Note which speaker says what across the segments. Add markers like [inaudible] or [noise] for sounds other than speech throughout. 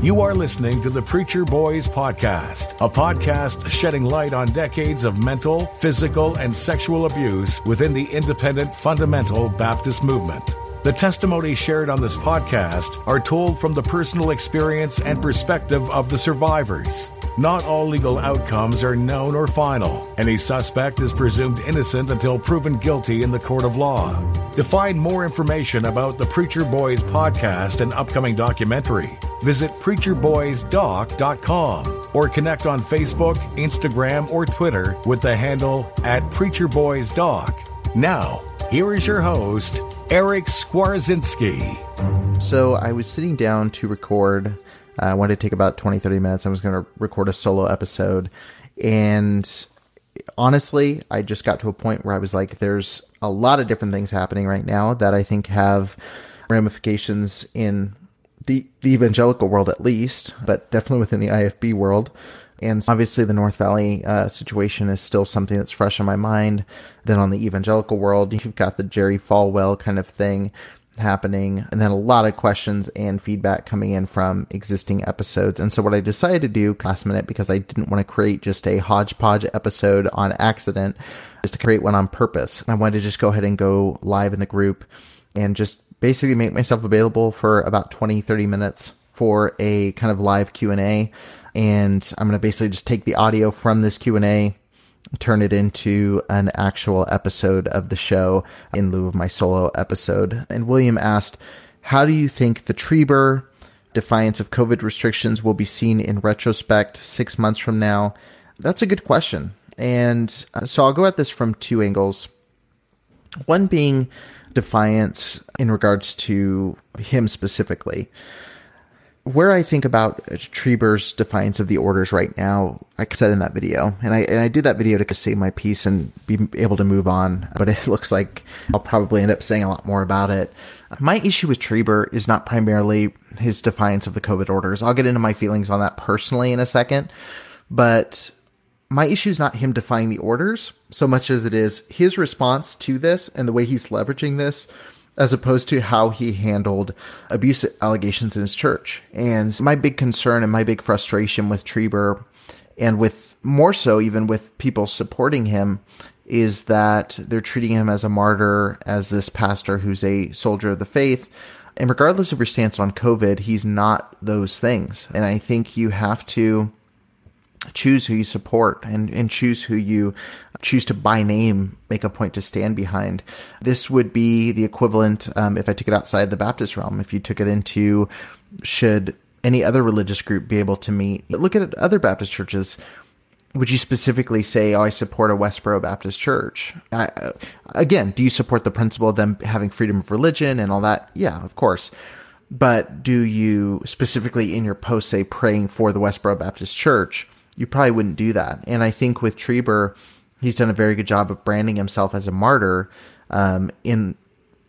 Speaker 1: You are listening to the Preacher Boys Podcast, a podcast shedding light on decades of mental, physical, and sexual abuse within the independent fundamental Baptist movement. The testimonies shared on this podcast are told from the personal experience and perspective of the survivors. Not all legal outcomes are known or final. Any suspect is presumed innocent until proven guilty in the court of law. To find more information about the Preacher Boys podcast and upcoming documentary, visit preacherboysdoc.com or connect on Facebook, Instagram, or Twitter with the handle at preacherboysdoc. Now, here is your host, Eric Skwarczynski.
Speaker 2: So I was sitting down to record. Uh, I wanted to take about 20, 30 minutes. I was going to record a solo episode. And honestly, I just got to a point where I was like, there's a lot of different things happening right now that I think have ramifications in the, the evangelical world, at least, but definitely within the IFB world. And obviously, the North Valley uh, situation is still something that's fresh in my mind. Then on the evangelical world, you've got the Jerry Falwell kind of thing happening, and then a lot of questions and feedback coming in from existing episodes. And so, what I decided to do last minute, because I didn't want to create just a hodgepodge episode on accident, is to create one on purpose. I wanted to just go ahead and go live in the group and just basically make myself available for about 20, 30 minutes for a kind of live Q&A and I'm going to basically just take the audio from this Q&A turn it into an actual episode of the show in lieu of my solo episode. And William asked, "How do you think the Trieber defiance of COVID restrictions will be seen in retrospect 6 months from now?" That's a good question. And uh, so I'll go at this from two angles. One being defiance in regards to him specifically where I think about Trieber's defiance of the orders right now, I said in that video, and I and I did that video to save my piece and be able to move on. But it [laughs] looks like I'll probably end up saying a lot more about it. My issue with Trieber is not primarily his defiance of the COVID orders. I'll get into my feelings on that personally in a second, but my issue is not him defying the orders so much as it is his response to this and the way he's leveraging this as opposed to how he handled abuse allegations in his church. And my big concern and my big frustration with Trieber, and with more so even with people supporting him, is that they're treating him as a martyr, as this pastor who's a soldier of the faith. And regardless of your stance on COVID, he's not those things. And I think you have to choose who you support and, and choose who you choose to by name make a point to stand behind. This would be the equivalent um, if I took it outside the Baptist realm. If you took it into should any other religious group be able to meet? Look at other Baptist churches. Would you specifically say, "Oh, I support a Westboro Baptist church"? I, again, do you support the principle of them having freedom of religion and all that? Yeah, of course. But do you specifically in your post say praying for the Westboro Baptist Church? You probably wouldn't do that. And I think with Trieber, he's done a very good job of branding himself as a martyr um, in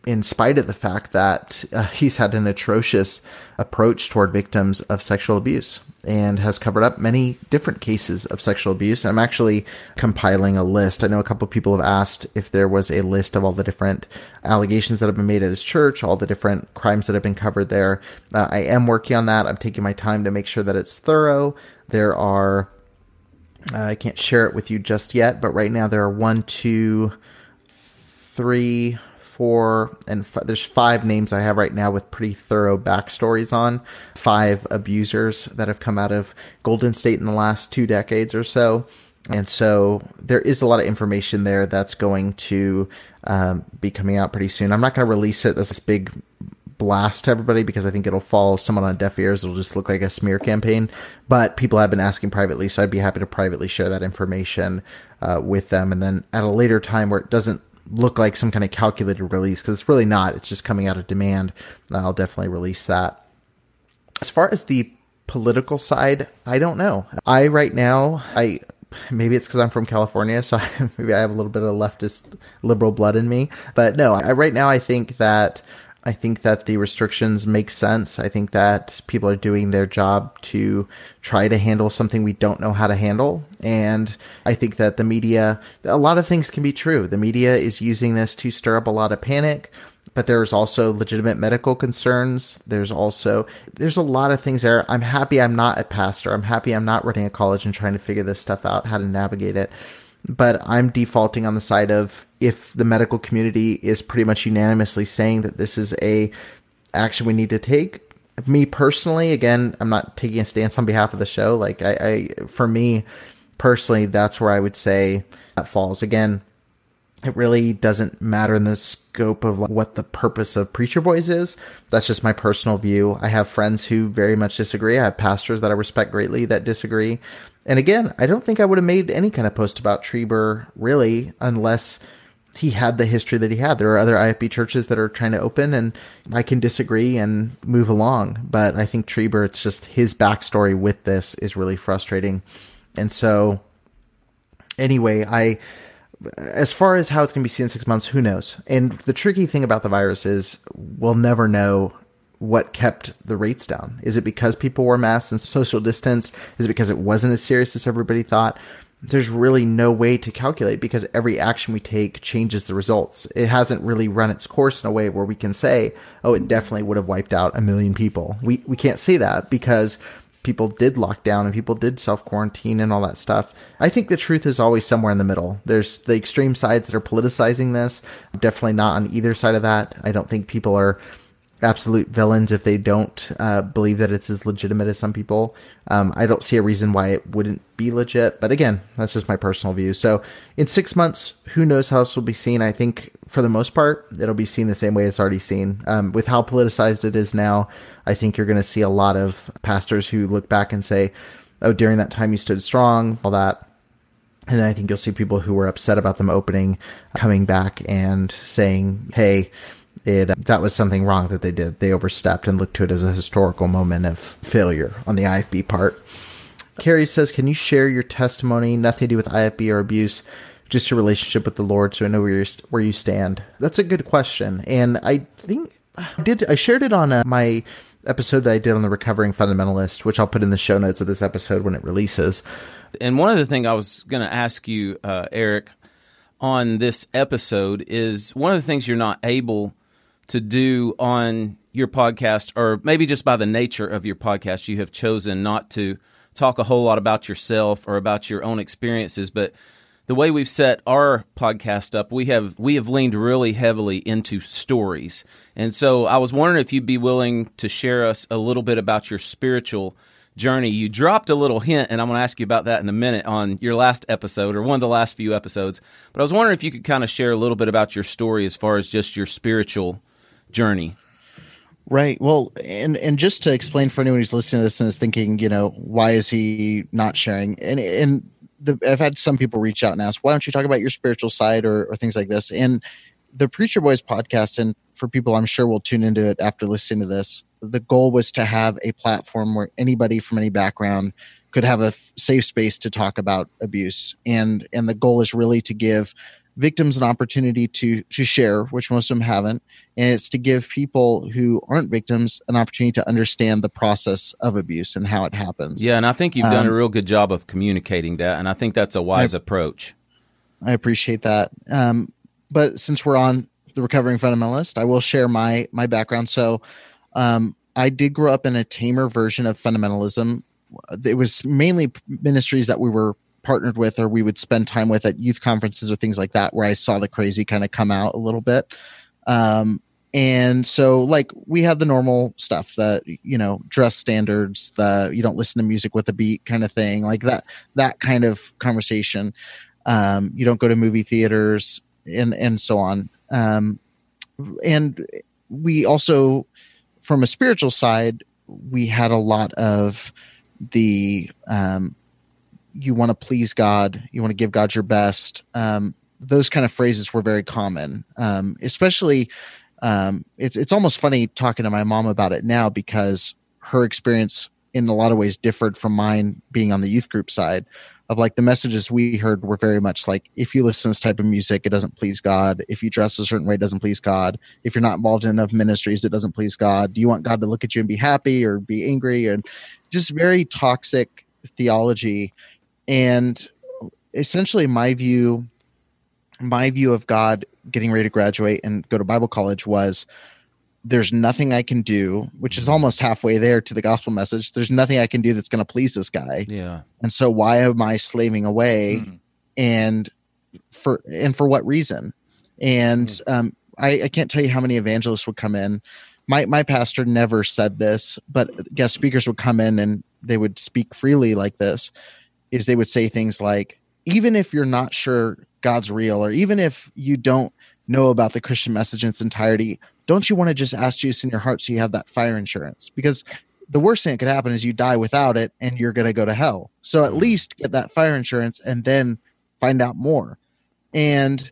Speaker 2: in spite of the fact that uh, [laughs] he's had an atrocious approach toward victims of sexual abuse and has covered up many different cases of sexual abuse. I'm actually compiling a list. I know a couple of people have asked if there was a list of all the different allegations that have been made at his church, all the different crimes that have been covered there. Uh, I am working on that. I'm taking my time to make sure that it's thorough. There are uh, I can't share it with you just yet, but right now there are one, two, three, four and f- there's five names I have right now with pretty thorough backstories on five abusers that have come out of Golden State in the last two decades or so. And so there is a lot of information there that's going to um, be coming out pretty soon. I'm not going to release it as this big blast to everybody because I think it'll fall somewhat on deaf ears. It'll just look like a smear campaign. But people have been asking privately, so I'd be happy to privately share that information uh, with them. And then at a later time where it doesn't look like some kind of calculated release, because it's really not, it's just coming out of demand, I'll definitely release that. As far as the political side, I don't know. I right now, I maybe it's because I'm from California, so [laughs] maybe I have a little bit of leftist liberal blood in me. But no, I, right now I think that I think that the restrictions make sense. I think that people are doing their job to try to handle something we don't know how to handle. And I think that the media, a lot of things can be true. The media is using this to stir up a lot of panic, but there's also legitimate medical concerns. There's also, there's a lot of things there. I'm happy I'm not a pastor. I'm happy I'm not running a college and trying to figure this stuff out, how to navigate it but I'm defaulting on the side of if the medical community is pretty much unanimously saying that this is a action we need to take. Me personally, again, I'm not taking a stance on behalf of the show. Like I, I for me personally, that's where I would say that falls. Again, it really doesn't matter in the scope of like what the purpose of Preacher Boys is. That's just my personal view. I have friends who very much disagree. I have pastors that I respect greatly that disagree. And again, I don't think I would have made any kind of post about Trieber really unless he had the history that he had. There are other IFB churches that are trying to open, and I can disagree and move along. But I think Trieber, it's just his backstory with this is really frustrating. And so, anyway, I, as far as how it's going to be seen in six months, who knows? And the tricky thing about the virus is we'll never know what kept the rates down? Is it because people wore masks and social distance? Is it because it wasn't as serious as everybody thought? There's really no way to calculate because every action we take changes the results. It hasn't really run its course in a way where we can say, oh, it definitely would have wiped out a million people. We, we can't say that because people did lock down and people did self quarantine and all that stuff. I think the truth is always somewhere in the middle. There's the extreme sides that are politicizing this. definitely not on either side of that. I don't think people are absolute villains if they don't uh, believe that it's as legitimate as some people. Um, I don't see a reason why it wouldn't be legit, but again, that's just my personal view. So in six months, who knows how this will be seen? I think for the most part, it'll be seen the same way it's already seen. Um, with how politicized it is now, I think you're going to see a lot of pastors who look back and say, "Oh, during that time you stood strong," all that. And I think you'll see people who were upset about them opening coming back and saying, "Hey." It that was something wrong that they did. They overstepped and looked to it as a historical moment of failure on the IFB part. Carrie says, "Can you share your testimony? Nothing to do with IFB or abuse, just your relationship with the Lord, so I know where you where you stand." That's a good question, and I think I did. I shared it on uh, my episode that I did on the recovering fundamentalist, which I'll put in the show notes of this episode when it releases.
Speaker 3: And one of the things I was going to ask you, uh, Eric, on this episode is one of the things you're not able to do on your podcast, or maybe just by the nature of your podcast, you have chosen not to talk a whole lot about yourself or about your own experiences, but the way we've set our podcast up, we have we have leaned really heavily into stories. And so I was wondering if you'd be willing to share us a little bit about your spiritual journey. You dropped a little hint, and I'm going to ask you about that in a minute on your last episode or one of the last few episodes. But I was wondering if you could kind of share a little bit about your story as far as just your spiritual journey.
Speaker 2: Right. Well, and and just to explain for anyone who's listening to this and is thinking, you know, why is he not sharing? And and the, I've had some people reach out and ask, why don't you talk about your spiritual side or, or things like this? And the Preacher Boys podcast, and for people I'm sure will tune into it after listening to this, the goal was to have a platform where anybody from any background could have a safe space to talk about abuse. And and the goal is really to give victims an opportunity to to share, which most of them haven't, and it's to give people who aren't victims an opportunity to understand the process of abuse and how it happens.
Speaker 3: Yeah, and I think you've done um, a real good job of communicating that, and I think that's a wise I, approach.
Speaker 2: I appreciate that. Um, but since we're on the recovering fundamentalist, I will share my my background. So, um, I did grow up in a tamer version of fundamentalism. It was mainly ministries that we were partnered with or we would spend time with at youth conferences or things like that where I saw the crazy kind of come out a little bit. Um, and so like we had the normal stuff that you know dress standards the you don't listen to music with a beat kind of thing like that that kind of conversation um, you don't go to movie theaters and and so on um, and we also from a spiritual side we had a lot of the um, you want to please god you want to give god your best um, those kind of phrases were very common. Um, especially um, it's it's almost funny talking to my mom about it now because her experience in a lot of ways differed from mine being on the youth group side of like the messages we heard were very much like if you listen to this type of music it doesn't please god. If you dress a certain way it doesn't please god. If you're not involved in enough ministries it doesn't please god. Do you want god to look at you and be happy or be angry? And just very toxic theology and essentially my view my view of god getting ready to graduate and go to bible college was there's nothing i can do which is almost halfway there to the gospel message. There's nothing i can do that's going to please this guy.
Speaker 3: Yeah.
Speaker 2: and so why am i slaving away
Speaker 4: Mm.
Speaker 2: and for and for what reason? And um I, I can't tell you how many evangelists would come in. My my pastor never said this but guest speakers would come in and they would speak freely like this is they would say things like even if you're not sure god's real or even if you don't know about the christian message in its entirety don't you want to just ask jesus in your heart so you have that fire insurance? Because the worst thing that could happen is you die without it and you're going to go to hell. So at least get that fire insurance and then find out more. And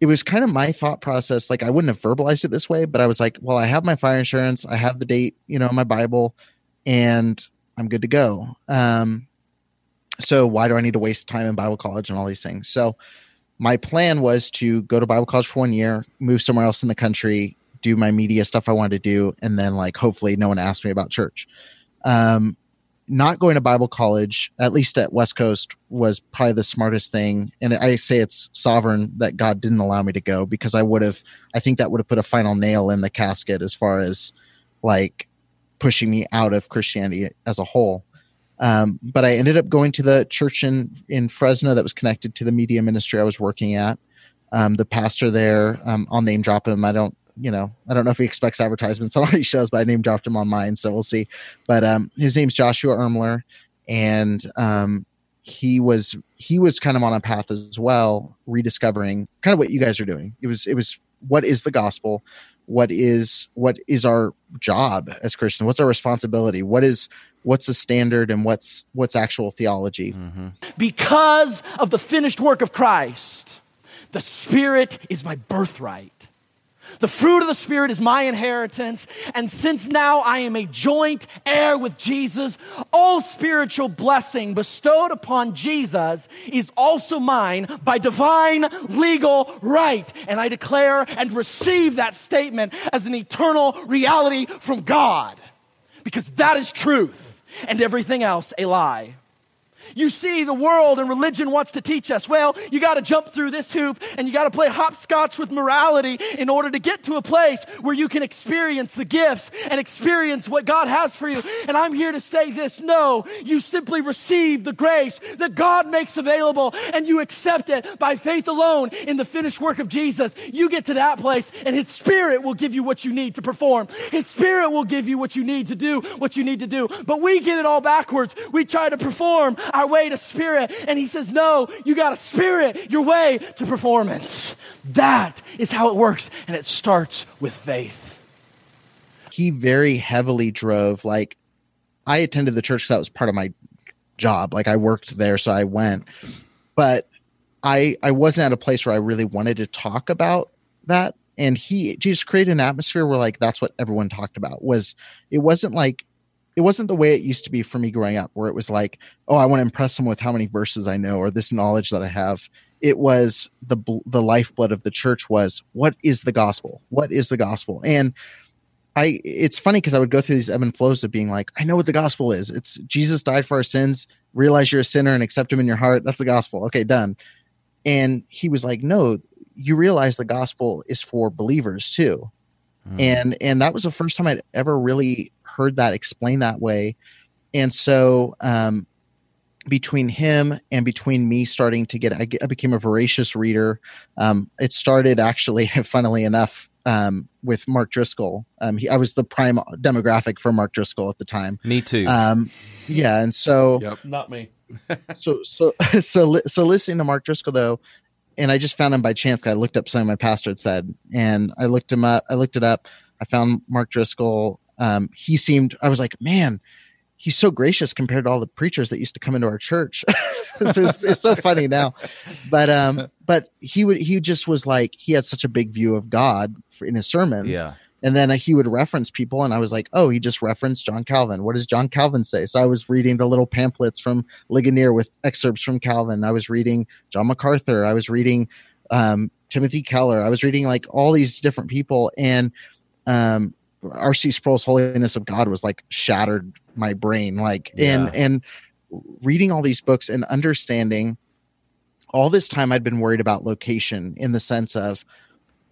Speaker 2: it was kind of my thought process like i wouldn't have verbalized it this way but i was like well i have my fire insurance i have the date you know in my bible and i'm good to go. Um so why do i need to waste time in bible college and all these things? So my plan was to go to bible college for one year move somewhere else in the country do my media stuff i wanted to do and then like hopefully no one asked me about church. Um not going to bible college at least at west coast was probably the smartest thing. And i say it's sovereign that god didn't allow me to go because i would have i think that would have put a final nail in the casket as far as like pushing me out of christianity as a whole um, but I ended up going to the church in in Fresno that was connected to the media ministry I was working at. Um, the pastor there, um, I'll name drop him. I don't, you know, I don't know if he expects advertisements [laughs] on all these shows, but I name dropped him on mine, so we'll see. But um, his name's Joshua Ermler, and um, he was he was kind of on a path as well, rediscovering kind of what you guys are doing. It was it was what is the gospel, what is what is our job as Christians, what's our responsibility, what is what's the standard and what's what's actual theology? Mm-hmm.
Speaker 4: Because of the finished work of Christ, the Spirit is my birthright. The fruit of the Spirit is my inheritance. And since now I am a joint heir with Jesus, all spiritual blessing bestowed upon Jesus is also mine by divine legal right. And I declare and receive that statement as an eternal reality from God. Because that is truth and everything else a lie. You see, the world and religion wants to teach us, well, you got to jump through this hoop and you got to play hopscotch with morality in order to get to a place where you can experience the gifts and experience what God has for you. And I'm here to say this no, you simply receive the grace that God makes available and you accept it by faith alone in the finished work of Jesus. You get to that place and His Spirit will give you what you need to perform. His Spirit will give you what you need to do, what you need to do. But we get it all backwards. We try to perform our way to spirit. And he says, no, you got to spirit your way to performance. That is how it works. And it starts with faith.
Speaker 2: he very heavily drove like i attended the church that was part of my job like i worked there so i went but i i wasn't at a place where i really wanted to talk about that and he just created an atmosphere where like that's what everyone talked about was it wasn't like it wasn't the way it used to be for me growing up where it was like oh i want to impress them with how many verses i know or this knowledge that i have it was the the lifeblood of the church was what is the gospel what is the gospel and I it's funny because I would go through these ebb and flows of being like, I know what the gospel is. It's Jesus died for our sins, realize you're a sinner and accept him in your heart. That's the gospel. Okay, done. And he was like, No, you realize the gospel is for believers too. Hmm. And and that was the first time I'd ever really heard that explained that way. And so um between him and between me starting to get I, I became a voracious reader um, it started actually [laughs] funnily enough um, with Mark Driscoll. Um, he, I was the prime demographic for Mark Driscoll at the time.
Speaker 3: Me too.
Speaker 2: Um, yeah, and so
Speaker 4: Yep. Not me. [laughs]
Speaker 2: so so [laughs] so so listening to Mark Driscoll though, and I just found him by chance. 'cause I looked up something my pastor had said, and I looked him up. I looked it up. I found Mark Driscoll. Um, he seemed. I was like, man, he's so gracious compared to all the preachers that used to come into our church. [laughs] so it's, it's so funny now, but um, [laughs] but he would. He just was like he had such a big view of God for, in his sermons.
Speaker 3: yeah.
Speaker 2: And then he would reference people, and I was like, "Oh, he just referenced John Calvin. What does John Calvin say?" So I was reading the little pamphlets from Ligonier with excerpts from Calvin. I was reading John MacArthur. I was reading um, Timothy Keller. I was reading like all these different people, and um, R.C. Sproul's Holiness of God was like shattered my brain. Like, and
Speaker 3: Yeah.
Speaker 2: and reading all these books and understanding all this time, I'd been worried about location in the sense of,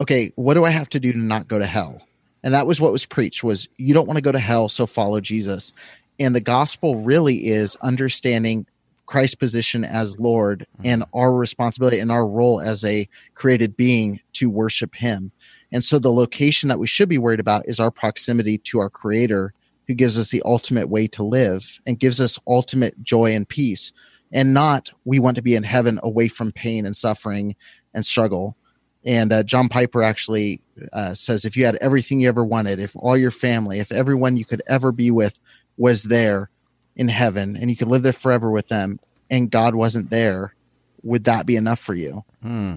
Speaker 2: okay, what do I have to do to not go to hell? and that was what was preached was you don't want to go to hell so follow jesus and the gospel really is understanding christ's position as lord hmm. and our responsibility and our role as a created being to worship him and so the location that we should be worried about is our proximity to our creator who gives us the ultimate way to live and gives us ultimate joy and peace and not we want to be in heaven away from pain and suffering and struggle and uh, John Piper actually uh, says if you had everything you ever wanted, if all your family, if everyone you could ever be with was there in heaven and you could live there forever with them and God wasn't there, would that be enough for you?
Speaker 3: Hmm.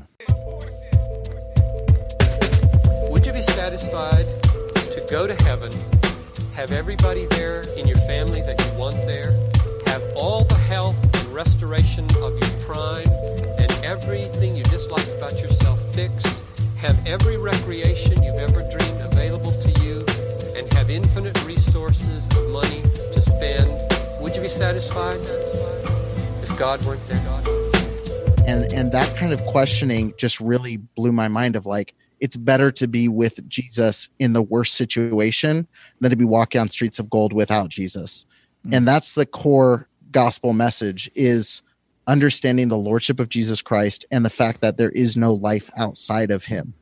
Speaker 5: To go to heaven, have everybody there in your family that you want there, have all the health and restoration of your prime, and everything you dislike about yourself fixed, have every recreation you've ever dreamed available to you, and have infinite resources of money to spend? Would you be satisfied if God weren't there?
Speaker 2: And and that kind of questioning just really blew my mind of like it's better to be with Jesus in the worst situation than to be walking on streets of gold without Jesus. And that's the core gospel message is understanding the lordship of Jesus Christ and the fact that there is no life outside of him.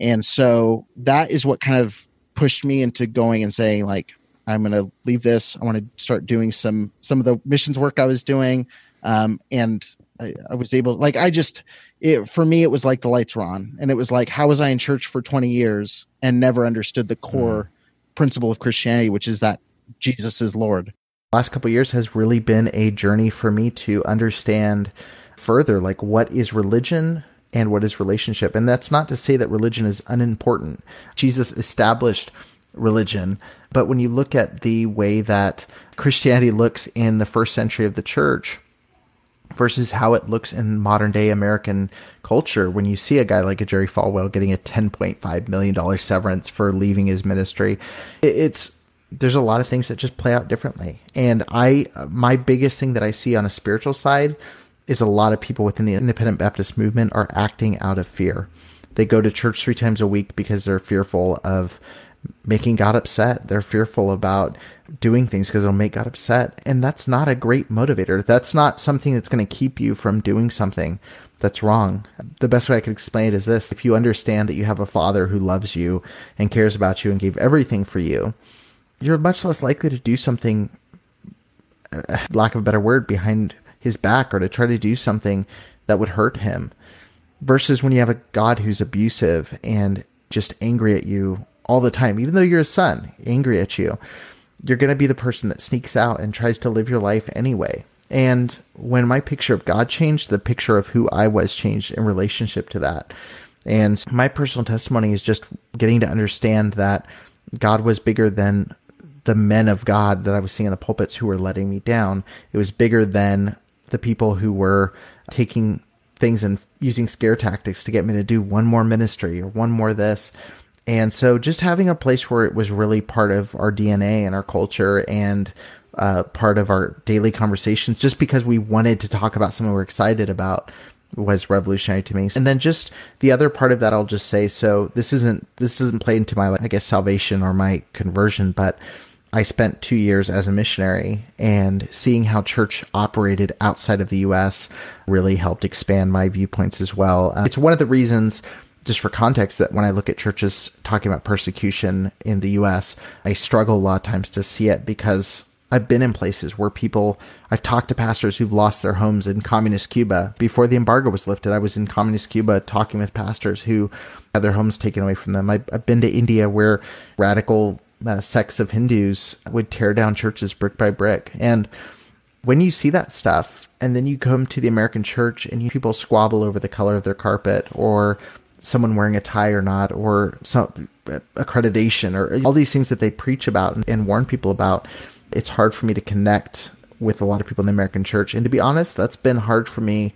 Speaker 2: And so that is what kind of pushed me into going and saying like I'm going to leave this. I want to start doing some some of the missions work I was doing um and I, I was able like I just it for me it was like the lights were on and it was like how was I in church for 20 years and never understood the mm-hmm. core principle of Christianity which is that Jesus is Lord. Last couple of years has really been a journey for me to understand further like what is religion and what is relationship. And that's not to say that religion is unimportant. Jesus established religion, but when you look at the way that Christianity looks in the first century of the church, versus how it looks in modern day American culture when you see a guy like a Jerry Falwell getting a $10.5 million severance for leaving his ministry. It's there's a lot of things that just play out differently. And I my biggest thing that I see on a spiritual side is a lot of people within the independent Baptist movement are acting out of fear. They go to church three times a week because they're fearful of making God upset. They're fearful about doing things because it'll make God upset. And that's not a great motivator. That's not something that's going to keep you from doing something that's wrong. The best way I could explain it is this if you understand that you have a father who loves you and cares about you and gave everything for you, you're much less likely to do something, uh, lack of a better word, behind his back or to try to do something that would hurt him versus when you have a God who's abusive and just angry at you all the time, even though you're a son, angry at you, you're going to be the person that sneaks out and tries to live your life anyway. And when my picture of God changed, the picture of who I was changed in relationship to that. And my personal testimony is just getting to understand that God was bigger than the men of God that I was seeing in the pulpits who were letting me down. It was bigger than the people who were taking things and using scare tactics to get me to do one more ministry or one more this. And so just having a place where it was really part of our DNA and our culture and uh, part of our daily conversations, just because we wanted to talk about something we're excited about was revolutionary to me. And then just the other part of that, I'll just say, so this isn't, this isn't played into my, I guess, salvation or my conversion, but I spent two years as a missionary and seeing how church operated outside of the U.S. really helped expand my viewpoints as well. Uh, it's one of the reasons just for context, that when I look at churches talking about persecution in the U.S., I struggle a lot of times to see it because I've been in places where people, I've talked to pastors who've lost their homes in communist Cuba. Before the embargo was lifted, I was in communist Cuba talking with pastors who had their homes taken away from them. I, have been to India where radical uh, sects of Hindus would tear down churches brick by brick. And when you see that stuff, and then you come to the American church and you people squabble over the color of their carpet or someone wearing a tie or not, or some accreditation, or all these things that they preach about and, and warn people about it's hard for me to connect with a lot of people in the American church. And to be honest, that's been hard for me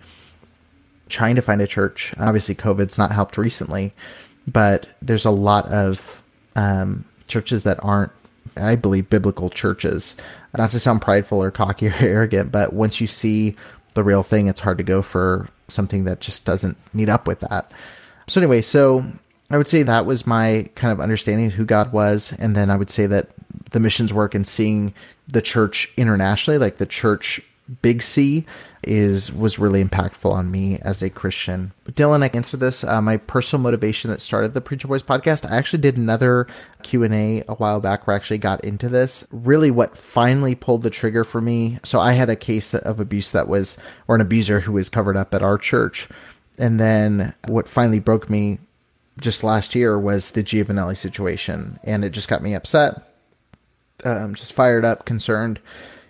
Speaker 2: trying to find a church. Obviously, COVID's not helped recently, but there's a lot of um, churches that aren't, I believe, biblical churches. Not to sound prideful or cocky or [laughs] arrogant, but once you see the real thing, it's hard to go for something that just doesn't meet up with that. So, anyway, so I would say that was my kind of understanding of who God was. And then I would say that the missions work and seeing the church internationally, like the church big C, is was really impactful on me as a Christian. But Dylan, I can answer this. Uh, my personal motivation that started the Preacher Boys podcast. I actually did another Q and A a while back where I actually got into this. Really, what finally pulled the trigger for me. So I had a case that, of abuse that was, or an abuser who was covered up at our church, and then what finally broke me just last year was the Giovanelli situation, and it just got me upset um, just fired up, concerned.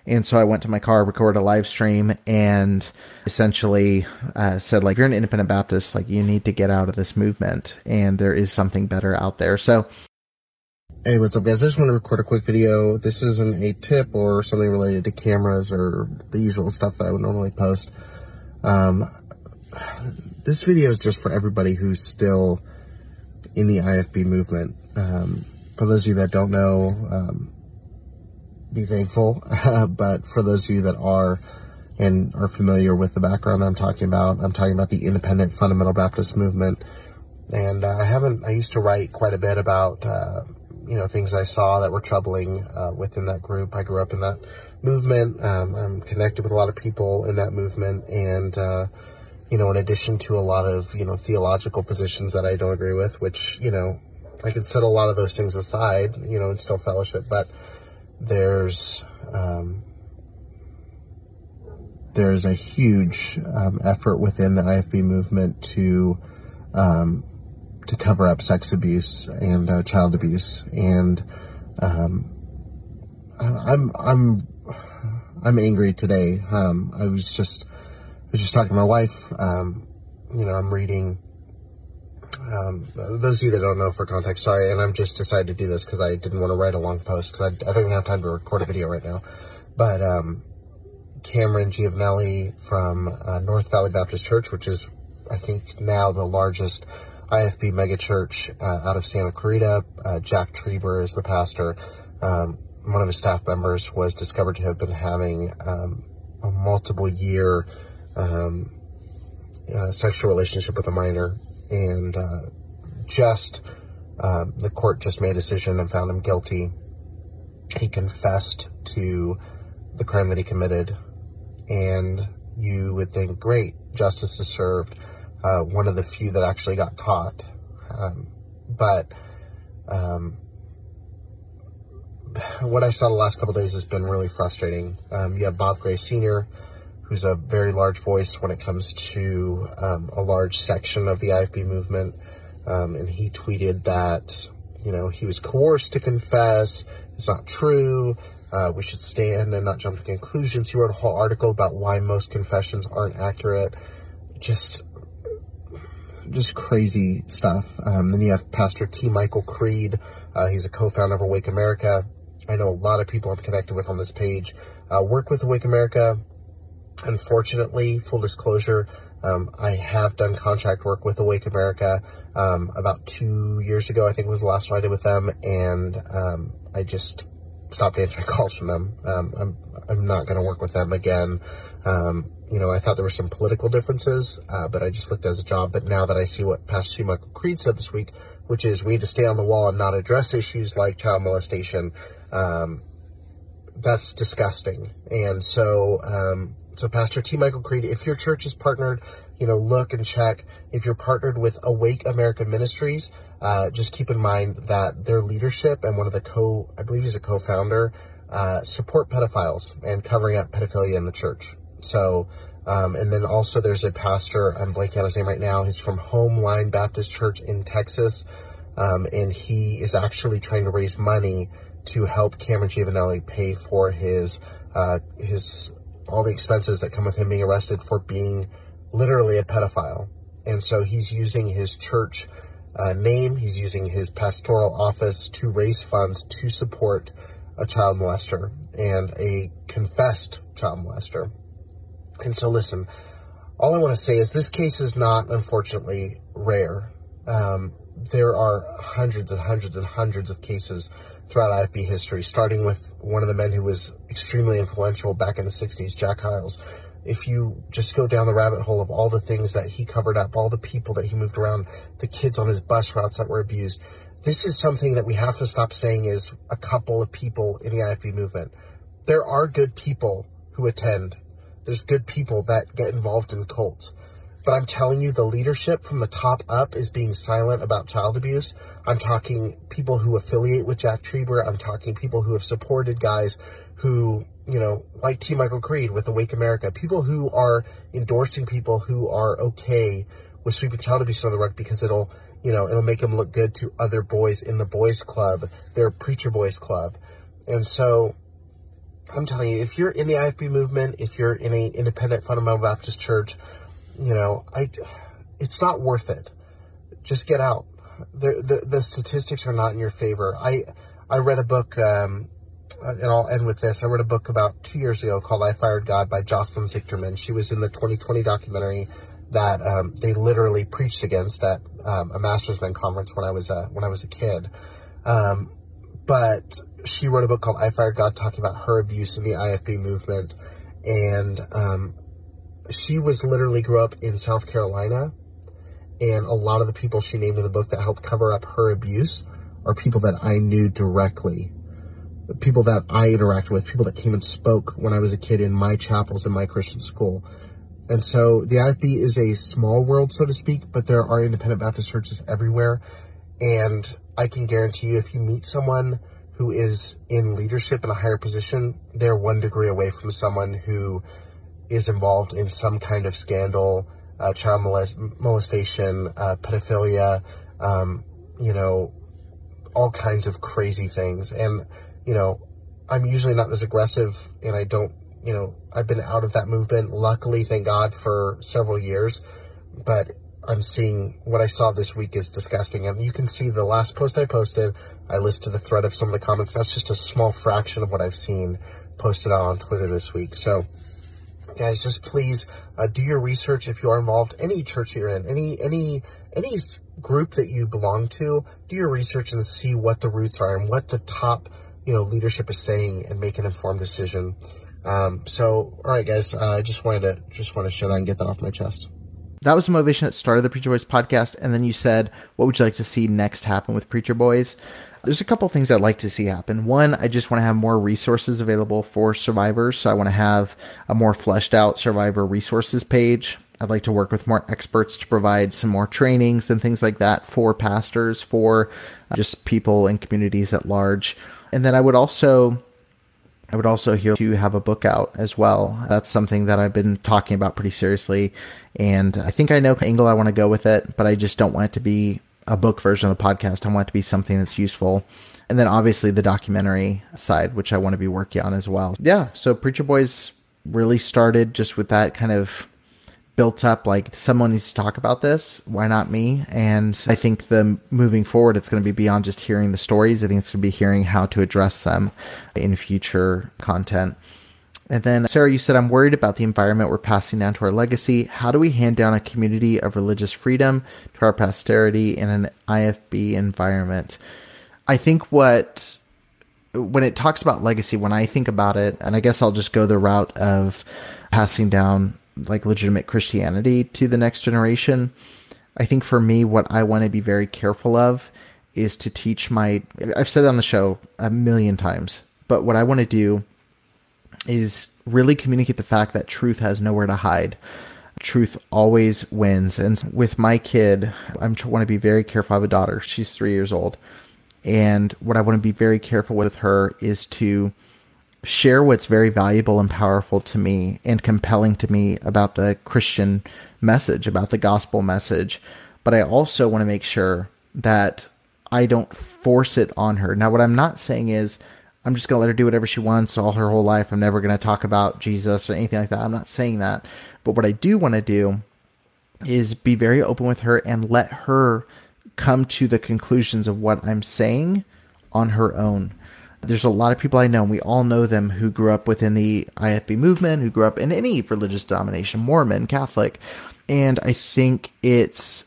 Speaker 2: And so I went to my car, recorded a live stream, and essentially uh, said, like, you're an independent Baptist, like, you need to get out of this movement, and there is something better out there. So,
Speaker 6: Hey, what's up, guys? I just want to record a quick video. This isn't a tip or something related to cameras or the usual stuff that I would normally post. Um, this video is just for everybody who's still in the IFB movement. Um, for those of you that don't know, um, be thankful. [laughs] but for those of you that are and are familiar with the background that I'm talking about, I'm talking about the independent fundamental Baptist movement. And uh, I haven't, I used to write quite a bit about, uh, you know, things I saw that were troubling uh, within that group. I grew up in that movement. Um, I'm connected with a lot of people in that movement. And, uh, you know, in addition to a lot of, you know, theological positions that I don't agree with, which, you know, I can set a lot of those things aside, you know, and still fellowship. But, there's um, there's a huge um, effort within the IFB movement to um, to cover up sex abuse and uh, child abuse, and um, I'm I'm I'm angry today. Um, I was just was just talking to my wife. Um, you know, I'm reading um, those of you that don't know for context, sorry, and I'm just decided to do this because I didn't want to write a long post because I, I, don't even have time to record a video right now. But um, Cameron Giovanelli from uh, North Valley Baptist Church, which is, I think, now the largest IFB megachurch uh, out of Santa Clarita. Uh, Jack Trieber is the pastor. Um, one of his staff members was discovered to have been having um, a multiple year um, uh, sexual relationship with a minor and uh, just uh, the court just made a decision and found him guilty. He confessed to the crime that he committed, and you would think, great, justice is served. Uh, one of the few that actually got caught, um, but um, [sighs] what I saw the last couple days has been really frustrating. Um, you have Bob Gray Sr who's a very large voice when it comes to um, a large section of the IFB movement. Um, and he tweeted that, you know, he was coerced to confess. It's not true. Uh, we should stand and not jump to conclusions. He wrote a whole article about why most confessions aren't accurate. Just, just crazy stuff. Um, then you have Pastor T. Michael Creed. Uh, he's a co-founder of Awake America. I know a lot of people I'm connected with on this page uh, work with Awake America. Unfortunately, full disclosure, um, I have done contract work with Awake America um, about two years ago. I think was the last one I did with them, and um, I just stopped answering [laughs] calls from them. Um, I'm I'm not going to work with them again. Um, you know, I thought there were some political differences, uh, but I just looked as a job. But now that I see what Pastor Michael Creed said this week, which is we need to stay on the wall and not address issues like child molestation, um, that's disgusting. And so, um, So, Pastor T. Michael Creed, if your church is partnered, you know, look and check. If you're partnered with Awake American Ministries, uh, just keep in mind that their leadership and one of the co, I believe he's a co-founder, uh, support pedophiles and covering up pedophilia in the church. So, um, and then also there's a pastor, I'm blanking on his name right now. He's from Homeline Baptist Church in Texas. Um, and he is actually trying to raise money to help Cameron Giovanelli pay for his, uh, his, all the expenses that come with him being arrested for being literally a pedophile. And so he's using his church uh, name, he's using his pastoral office to raise funds to support a child molester and a confessed child molester. And so, listen, all I want to say is this case is not, unfortunately, rare. Um, there are hundreds and hundreds and hundreds of cases throughout IFB history, starting with one of the men who was extremely influential back in the 60s, Jack Hyles. If you just go down the rabbit hole of all the things that he covered up, all the people that he moved around, the kids on his bus routes that were abused, this is something that we have to stop saying is a couple of people in the IFB movement. There are good people who attend. There's good people that get involved in cults. But I'm telling you, the leadership from the top up is being silent about child abuse. I'm talking people who affiliate with Jack Trieber. I'm talking people who have supported guys who, you know, like T. Michael Creed with Awake America, people who are endorsing people who are okay with sweeping child abuse under the rug because it'll, you know, it'll make them look good to other boys in the boys club, their preacher boys club. And so I'm telling you, if you're in the IFB movement, if you're in a independent fundamental Baptist church, you know, I, it's not worth it. Just get out. The, the, the statistics are not in your favor. I, I read a book, um, and I'll end with this. I read a book about two years ago called I Fired God by Jocelyn Zichterman. She was in the 20/20 documentary that um, they literally preached against at um, a Masters Men conference when I was a, when I was a kid. Um, but she wrote a book called I Fired God talking about her abuse in the IFB movement. And um, she was literally grew up in South Carolina. And a lot of the people she named in the book that helped cover up her abuse are people that I knew directly. People that I interacted with, people that came and spoke when I was a kid in my chapels in my Christian school. And so the IFB is a small world, so to speak, but there are independent Baptist churches everywhere. And I can guarantee you, if you meet someone who is in leadership in a higher position, they're one degree away from someone who is involved in some kind of scandal, uh, child molest- molestation, uh, pedophilia, um, you know, all kinds of crazy things. And, you know, I'm usually not this aggressive and I don't, you know, I've been out of that movement, luckily, thank God, for several years. But I'm seeing what I saw this week is disgusting. And you can see the last post I posted, I listed a thread of some of the comments. That's just a small fraction of what I've seen posted out on Twitter this week. So, guys, just please uh, do your research if you are involved. Any church you're in, any any any group that you belong to, do your research and see what the roots are and what the top you know leadership is saying, and make an informed decision. Um, so, all right, guys, uh, I just wanted to just want to share that and get that off my chest
Speaker 2: that was the motivation that started the Preacher Boys podcast. And then you said, what would you like to see next happen with Preacher Boys? There's a couple things I'd like to see happen. One, I just want to have more resources available for survivors. So I want to have a more fleshed out survivor resources page. I'd like to work with more experts to provide some more trainings and things like that for pastors, for uh, just people and communities at large. And then I would also I would also hear to have a book out as well. That's something that I've been talking about pretty seriously. And I think I know angle I want to go with it, but I just don't want it to be a book version of the podcast. I want it to be something that's useful. And then obviously the documentary side, which I want to be working on as well. Yeah. So Preacher Boys really started just with that kind of built up like someone needs to talk about this why not me and i think the moving forward it's going to be beyond just hearing the stories i think it's going to be hearing how to address them in future content and then sarah you said i'm worried about the environment we're passing down to our legacy how do we hand down a community of religious freedom to our posterity in an ifb environment i think what when it talks about legacy when i think about it and i guess i'll just go the route of passing down like legitimate Christianity to the next generation. I think for me, what I want to be very careful of is to teach my. I've said it on the show a million times, but what I want to do is really communicate the fact that truth has nowhere to hide. Truth always wins. And with my kid, I want to be very careful. I have a daughter. She's three years old. And what I want to be very careful with her is to share what's very valuable and powerful to me and compelling to me about the Christian message, about the gospel message. But I also want to make sure that I don't force it on her. Now, what I'm not saying is I'm just going to let her do whatever she wants all her whole life. I'm never going to talk about Jesus or anything like that. I'm not saying that. But what I do want to do is be very open with her and let her come to the conclusions of what I'm saying on her own. There's a lot of people I know, and we all know them, who grew up within the IFB movement, who grew up in any religious denomination, Mormon, Catholic. And I think it's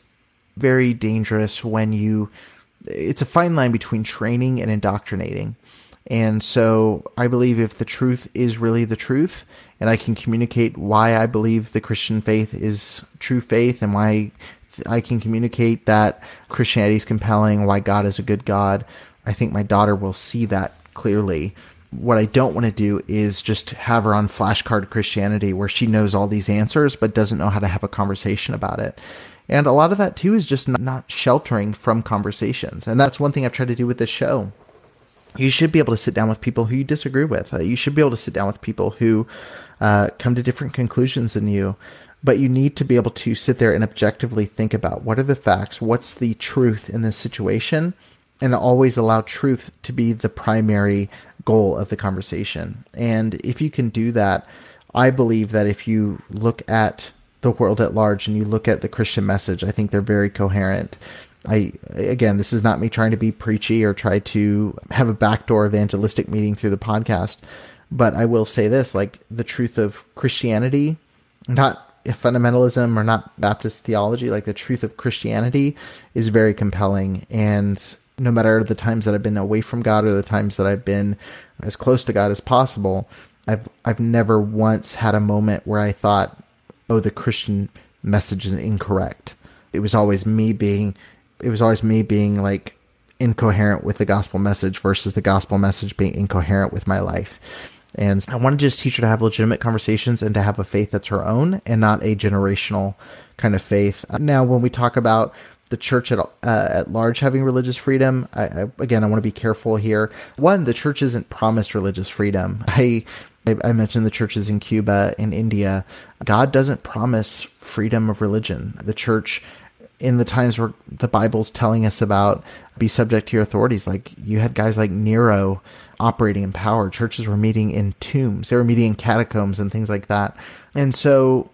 Speaker 2: very dangerous when you, it's a fine line between training and indoctrinating. And so I believe if the truth is really the truth, and I can communicate why I believe the Christian faith is true faith and why I can communicate that Christianity is compelling, why God is a good God, I think my daughter will see that clearly. What I don't want to do is just have her on flashcard Christianity where she knows all these answers but doesn't know how to have a conversation about it. And a lot of that too is just not sheltering from conversations. And that's one thing I've tried to do with this show you should be able to sit down with people who you disagree with. Uh, you should be able to sit down with people who uh, come to different conclusions than you. But you need to be able to sit there and objectively think about what are the facts, what's the truth in this situation, and always allow truth to be the primary goal of the conversation. And if you can do that, I believe that if you look at the world at large and you look at the Christian message, I think they're very coherent. I again, this is not me trying to be preachy or try to have a backdoor evangelistic meeting through the podcast, but I will say this: like the truth of Christianity, not fundamentalism or not Baptist theology, like the truth of Christianity is very compelling. And no matter the times that I've been away from God or the times that I've been as close to God as possible, I've I've never once had a moment where I thought, "Oh, the Christian message is incorrect." It was always me being it was always me being like incoherent with the gospel message versus the gospel message being incoherent with my life. And I wanted to just teach her to have legitimate conversations and to have a faith that's her own and not a generational kind of faith. Now, when we talk about the church at uh, at large having religious freedom, I, I, again, I want to be careful here. One, the church isn't promised religious freedom. [laughs] I I mentioned the churches in Cuba and India. God doesn't promise freedom of religion. The church in the times where the Bible's telling us about be subject to your authorities. Like you had guys like Nero operating in power. Churches were meeting in tombs. They were meeting in catacombs and things like that. And so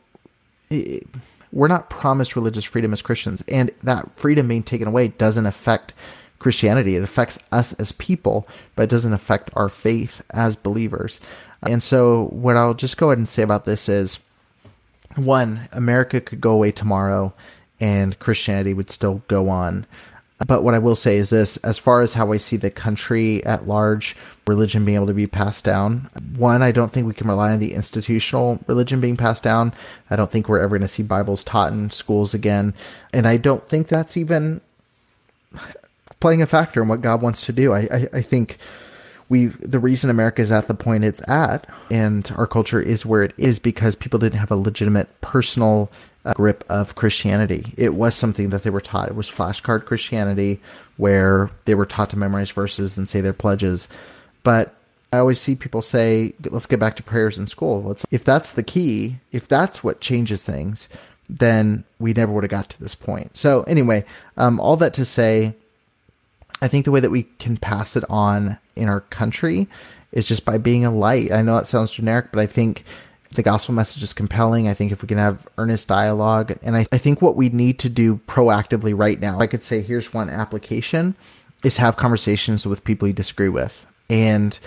Speaker 2: it, we're not promised religious freedom as Christians. And that freedom being taken away doesn't affect Christianity. It affects us as people, but it doesn't affect our faith as believers. And so what I'll just go ahead and say about this is one, America could go away tomorrow and Christianity would still go on. But what I will say is this as far as how I see the country at large, religion being able to be passed down, one, I don't think we can rely on the institutional religion being passed down. I don't think we're ever going to see Bibles taught in schools again. And I don't think that's even playing a factor in what God wants to do. I, I, I think we the reason America is at the point it's at and our culture is where it is because people didn't have a legitimate personal grip of Christianity. It was something that they were taught. It was flashcard Christianity where they were taught to memorize verses and say their pledges. But I always see people say, let's get back to prayers in school. If that's the key, if that's what changes things, then we never would have got to this point. So, anyway, um, all that to say, I think the way that we can pass it on in our country is just by being a light. I know that sounds generic, but I think the gospel message is compelling. I think if we can have earnest dialogue, and I, I think what we need to do proactively right now, I could say here's one application, is have conversations with people you disagree with. And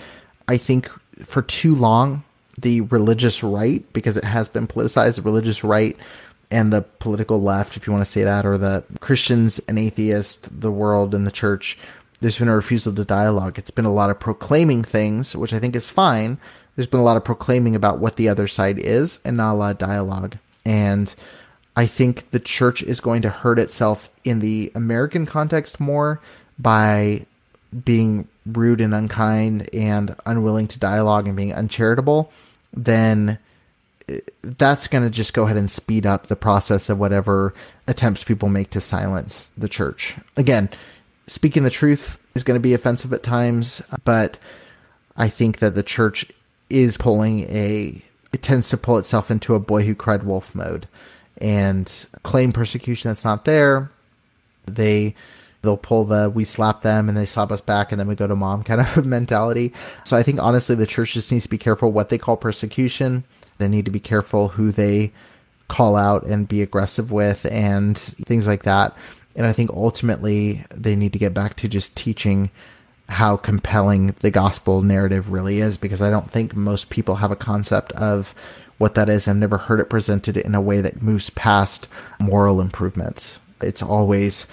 Speaker 2: I think for too long, the religious right, because it has been politicized, the religious right and the political left, if you want to say that, or the Christians and atheists, the world and the church, there's been a refusal to dialogue. It's been a lot of proclaiming things, which I think is fine, there's been a lot of proclaiming about what the other side is and not a lot of dialogue. And I think the church is going to hurt itself in the American context more by being rude and unkind and unwilling to dialogue and being uncharitable then uh, that's going to just go ahead and speed up the process of whatever attempts people make to silence the church. Again, speaking the truth is going to be offensive at times, but I think that the church is pulling a it tends to pull itself into a boy who cried wolf mode and claim persecution that's not there. They they'll pull the we slap them and they slap us back and then we go to mom [laughs] kind of mentality. So I think honestly the church just needs to be careful what they call persecution. They need to be careful who they call out and be aggressive with and things like that. And I think ultimately they need to get back to just teaching how compelling the gospel narrative really is because I don't think most people have a concept of what that is. I've never heard it presented in a way that moves past moral improvements. It's always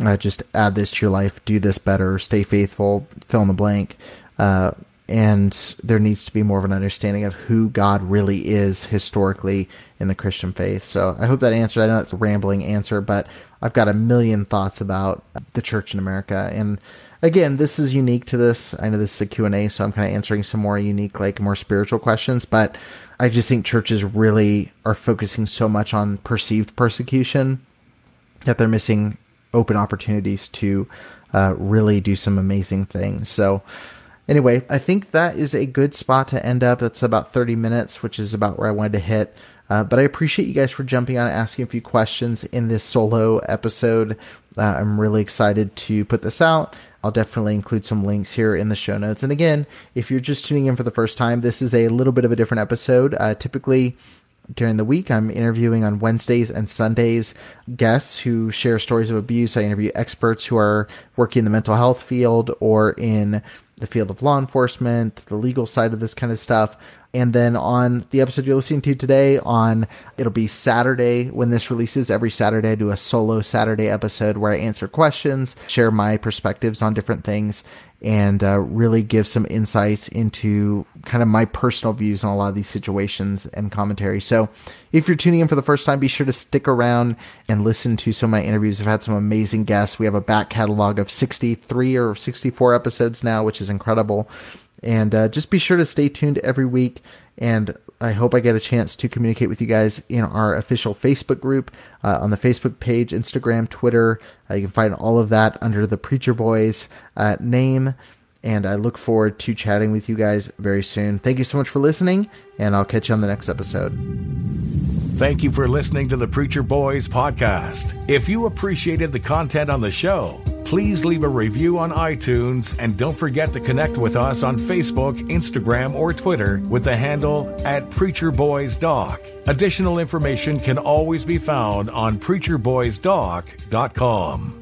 Speaker 2: uh, just add this to your life, do this better, stay faithful, fill in the blank. Uh, and there needs to be more of an understanding of who God really is historically in the Christian faith. So I hope that answered. I know that's a rambling answer, but I've got a million thoughts about the church in America. And again, this is unique to this. I know this is a Q&A, so I'm kind of answering some more unique, like more spiritual questions, but I just think churches really are focusing so much on perceived persecution that they're missing open opportunities to uh, really do some amazing things. So, anyway, I think that is a good spot to end up. That's about 30 minutes, which is about where I wanted to hit. Uh, but I appreciate you guys for jumping on and asking a few questions in this solo episode. Uh, I'm really excited to put this out. I'll definitely include some links here in the show notes. And again, if you're just tuning in for the first time, this is a little bit of a different episode. Uh, typically, during the week, I'm interviewing on Wednesdays and Sundays guests who share stories of abuse. I interview experts who are working in the mental health field or in the field of law enforcement, the legal side of this kind of stuff. And then on the episode you're listening to today, on it'll be Saturday when this releases. Every Saturday, I do a solo Saturday episode where I answer questions, share my perspectives on different things, and uh, really give some insights into kind of my personal views on a lot of these situations and commentary. So, if you're tuning in for the first time, be sure to stick around and listen to some of my interviews. I've had some amazing guests. We have a back catalog of 63 or 64 episodes now, which is incredible. And uh, just be sure to stay tuned every week. And I hope I get a chance to communicate with you guys in our official Facebook group, uh, on the Facebook page, Instagram, Twitter. Uh, you can find all of that under the Preacher Boys uh, name. And I look forward to chatting with you guys very soon. Thank you so much for listening, and I'll catch you on the next episode.
Speaker 1: Thank you for listening to the Preacher Boys podcast. If you appreciated the content on the show, please leave a review on iTunes and don't forget to connect with us on Facebook, Instagram, or Twitter with the handle at PreacherBoysDoc. Additional information can always be found on PreacherBoysDoc.com.